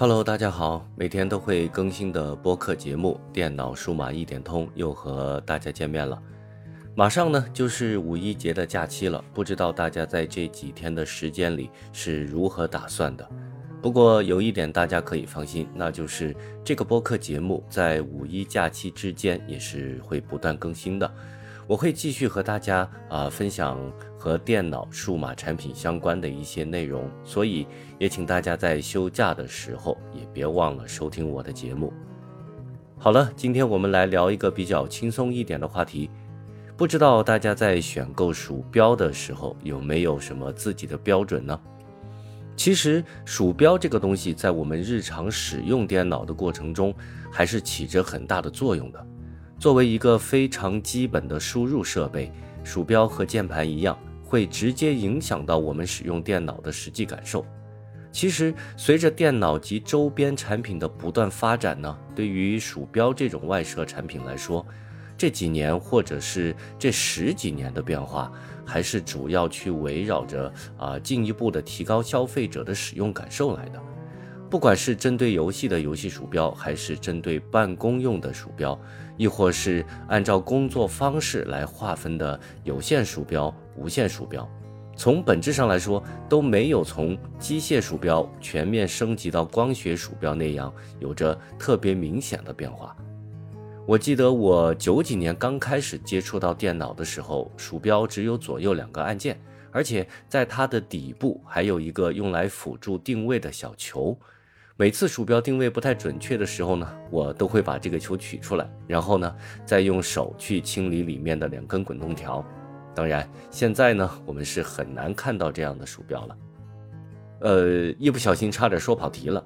Hello，大家好，每天都会更新的播客节目《电脑数码一点通》又和大家见面了。马上呢就是五一节的假期了，不知道大家在这几天的时间里是如何打算的？不过有一点大家可以放心，那就是这个播客节目在五一假期之间也是会不断更新的。我会继续和大家啊分享和电脑数码产品相关的一些内容，所以也请大家在休假的时候也别忘了收听我的节目。好了，今天我们来聊一个比较轻松一点的话题，不知道大家在选购鼠标的时候有没有什么自己的标准呢？其实鼠标这个东西在我们日常使用电脑的过程中还是起着很大的作用的。作为一个非常基本的输入设备，鼠标和键盘一样，会直接影响到我们使用电脑的实际感受。其实，随着电脑及周边产品的不断发展呢，对于鼠标这种外设产品来说，这几年或者是这十几年的变化，还是主要去围绕着啊进一步的提高消费者的使用感受来的。不管是针对游戏的游戏鼠标，还是针对办公用的鼠标，亦或是按照工作方式来划分的有线鼠标、无线鼠标，从本质上来说，都没有从机械鼠标全面升级到光学鼠标那样有着特别明显的变化。我记得我九几年刚开始接触到电脑的时候，鼠标只有左右两个按键，而且在它的底部还有一个用来辅助定位的小球。每次鼠标定位不太准确的时候呢，我都会把这个球取出来，然后呢，再用手去清理里面的两根滚动条。当然，现在呢，我们是很难看到这样的鼠标了。呃，一不小心差点说跑题了。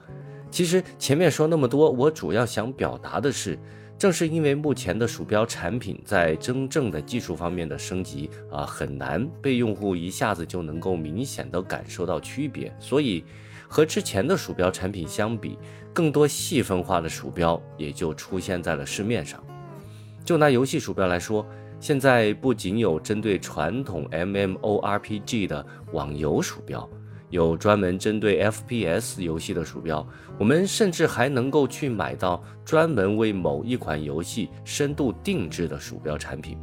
其实前面说那么多，我主要想表达的是，正是因为目前的鼠标产品在真正的技术方面的升级啊，很难被用户一下子就能够明显的感受到区别，所以。和之前的鼠标产品相比，更多细分化的鼠标也就出现在了市面上。就拿游戏鼠标来说，现在不仅有针对传统 MMORPG 的网游鼠标，有专门针对 FPS 游戏的鼠标，我们甚至还能够去买到专门为某一款游戏深度定制的鼠标产品。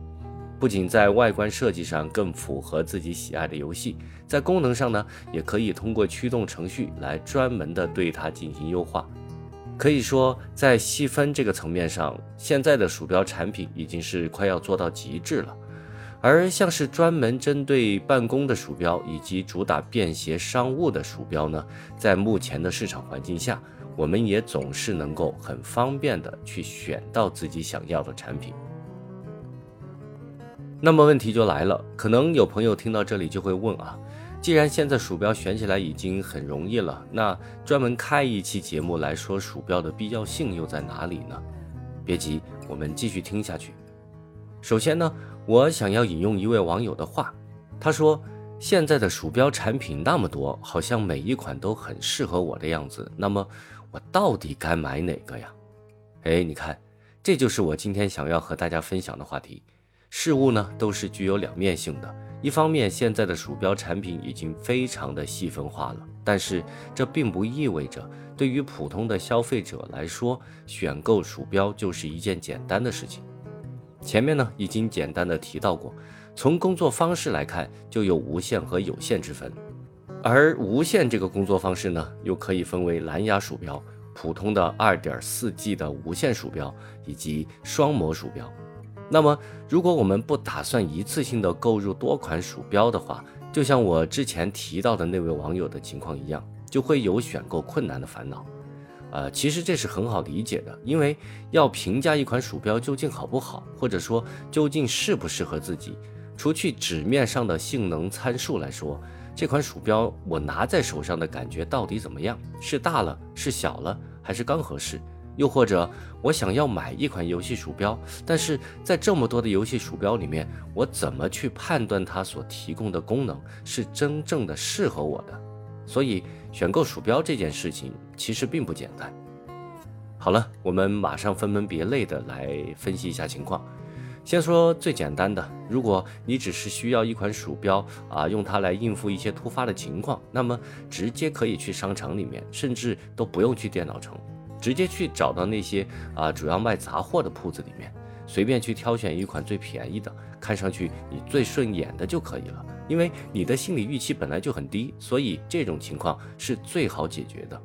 不仅在外观设计上更符合自己喜爱的游戏，在功能上呢，也可以通过驱动程序来专门的对它进行优化。可以说，在细分这个层面上，现在的鼠标产品已经是快要做到极致了。而像是专门针对办公的鼠标，以及主打便携商务的鼠标呢，在目前的市场环境下，我们也总是能够很方便的去选到自己想要的产品。那么问题就来了，可能有朋友听到这里就会问啊，既然现在鼠标选起来已经很容易了，那专门开一期节目来说鼠标的必要性又在哪里呢？别急，我们继续听下去。首先呢，我想要引用一位网友的话，他说：“现在的鼠标产品那么多，好像每一款都很适合我的样子，那么我到底该买哪个呀？”哎，你看，这就是我今天想要和大家分享的话题。事物呢都是具有两面性的，一方面现在的鼠标产品已经非常的细分化了，但是这并不意味着对于普通的消费者来说，选购鼠标就是一件简单的事情。前面呢已经简单的提到过，从工作方式来看，就有无线和有线之分，而无线这个工作方式呢，又可以分为蓝牙鼠标、普通的二点四 G 的无线鼠标以及双模鼠标。那么，如果我们不打算一次性的购入多款鼠标的话，就像我之前提到的那位网友的情况一样，就会有选购困难的烦恼。呃，其实这是很好理解的，因为要评价一款鼠标究竟好不好，或者说究竟适不适合自己，除去纸面上的性能参数来说，这款鼠标我拿在手上的感觉到底怎么样？是大了，是小了，还是刚合适？又或者，我想要买一款游戏鼠标，但是在这么多的游戏鼠标里面，我怎么去判断它所提供的功能是真正的适合我的？所以，选购鼠标这件事情其实并不简单。好了，我们马上分门别类的来分析一下情况。先说最简单的，如果你只是需要一款鼠标啊，用它来应付一些突发的情况，那么直接可以去商场里面，甚至都不用去电脑城，直接去找到那些啊主要卖杂货的铺子里面，随便去挑选一款最便宜的，看上去你最顺眼的就可以了。因为你的心理预期本来就很低，所以这种情况是最好解决的。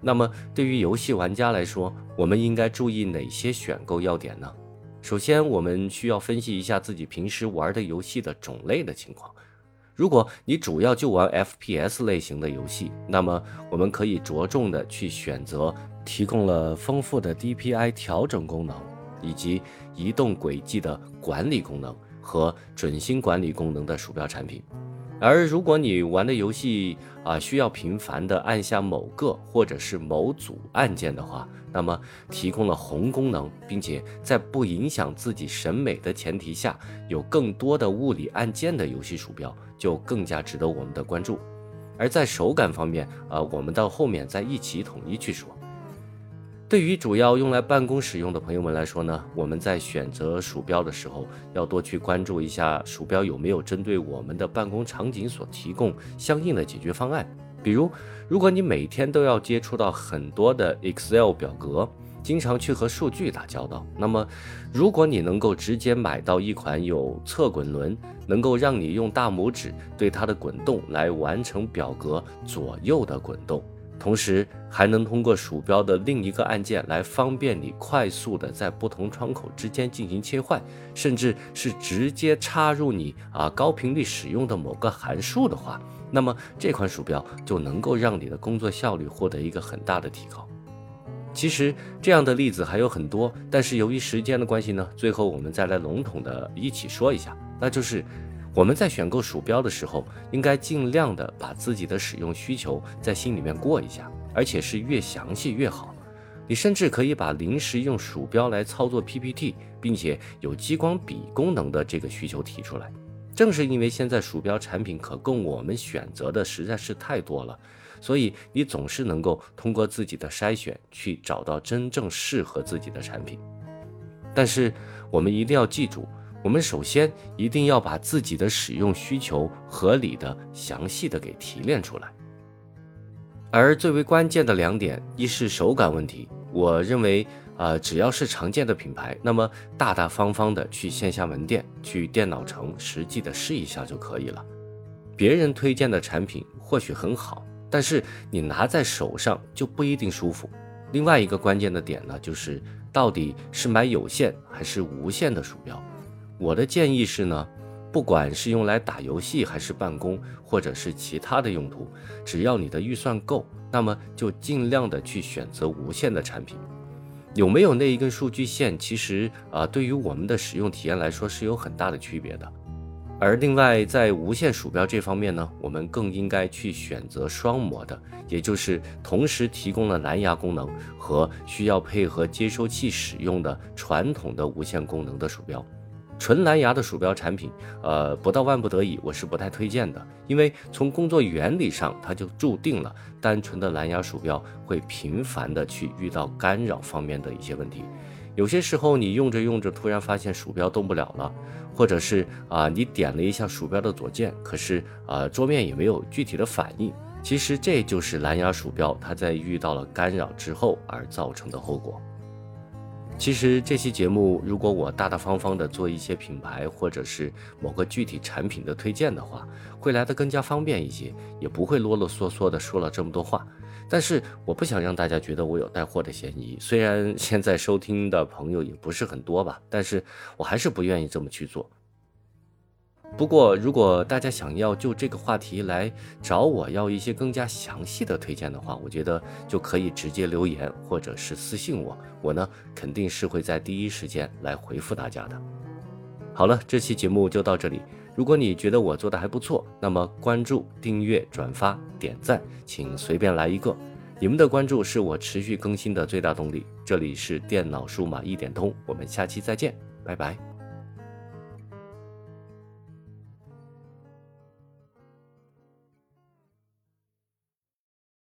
那么对于游戏玩家来说，我们应该注意哪些选购要点呢？首先，我们需要分析一下自己平时玩的游戏的种类的情况。如果你主要就玩 FPS 类型的游戏，那么我们可以着重的去选择提供了丰富的 DPI 调整功能，以及移动轨迹的管理功能和准星管理功能的鼠标产品。而如果你玩的游戏啊需要频繁的按下某个或者是某组按键的话，那么提供了红功能，并且在不影响自己审美的前提下，有更多的物理按键的游戏鼠标就更加值得我们的关注。而在手感方面，呃，我们到后面再一起统一去说。对于主要用来办公使用的朋友们来说呢，我们在选择鼠标的时候，要多去关注一下鼠标有没有针对我们的办公场景所提供相应的解决方案。比如，如果你每天都要接触到很多的 Excel 表格，经常去和数据打交道，那么如果你能够直接买到一款有侧滚轮，能够让你用大拇指对它的滚动来完成表格左右的滚动。同时还能通过鼠标的另一个按键来方便你快速的在不同窗口之间进行切换，甚至是直接插入你啊高频率使用的某个函数的话，那么这款鼠标就能够让你的工作效率获得一个很大的提高。其实这样的例子还有很多，但是由于时间的关系呢，最后我们再来笼统的一起说一下，那就是。我们在选购鼠标的时候，应该尽量的把自己的使用需求在心里面过一下，而且是越详细越好。你甚至可以把临时用鼠标来操作 PPT，并且有激光笔功能的这个需求提出来。正是因为现在鼠标产品可供我们选择的实在是太多了，所以你总是能够通过自己的筛选去找到真正适合自己的产品。但是我们一定要记住。我们首先一定要把自己的使用需求合理的、详细的给提炼出来，而最为关键的两点，一是手感问题。我认为，呃，只要是常见的品牌，那么大大方方的去线下门店、去电脑城实际的试一下就可以了。别人推荐的产品或许很好，但是你拿在手上就不一定舒服。另外一个关键的点呢，就是到底是买有线还是无线的鼠标。我的建议是呢，不管是用来打游戏还是办公，或者是其他的用途，只要你的预算够，那么就尽量的去选择无线的产品。有没有那一根数据线，其实啊，对于我们的使用体验来说是有很大的区别的。而另外，在无线鼠标这方面呢，我们更应该去选择双模的，也就是同时提供了蓝牙功能和需要配合接收器使用的传统的无线功能的鼠标。纯蓝牙的鼠标产品，呃，不到万不得已，我是不太推荐的，因为从工作原理上，它就注定了单纯的蓝牙鼠标会频繁的去遇到干扰方面的一些问题。有些时候你用着用着，突然发现鼠标动不了了，或者是啊，你点了一下鼠标的左键，可是啊，桌面也没有具体的反应。其实这就是蓝牙鼠标它在遇到了干扰之后而造成的后果。其实这期节目，如果我大大方方的做一些品牌或者是某个具体产品的推荐的话，会来的更加方便一些，也不会啰啰嗦嗦的说了这么多话。但是我不想让大家觉得我有带货的嫌疑，虽然现在收听的朋友也不是很多吧，但是我还是不愿意这么去做。不过，如果大家想要就这个话题来找我要一些更加详细的推荐的话，我觉得就可以直接留言或者是私信我，我呢肯定是会在第一时间来回复大家的。好了，这期节目就到这里。如果你觉得我做的还不错，那么关注、订阅、转发、点赞，请随便来一个。你们的关注是我持续更新的最大动力。这里是电脑数码一点通，我们下期再见，拜拜。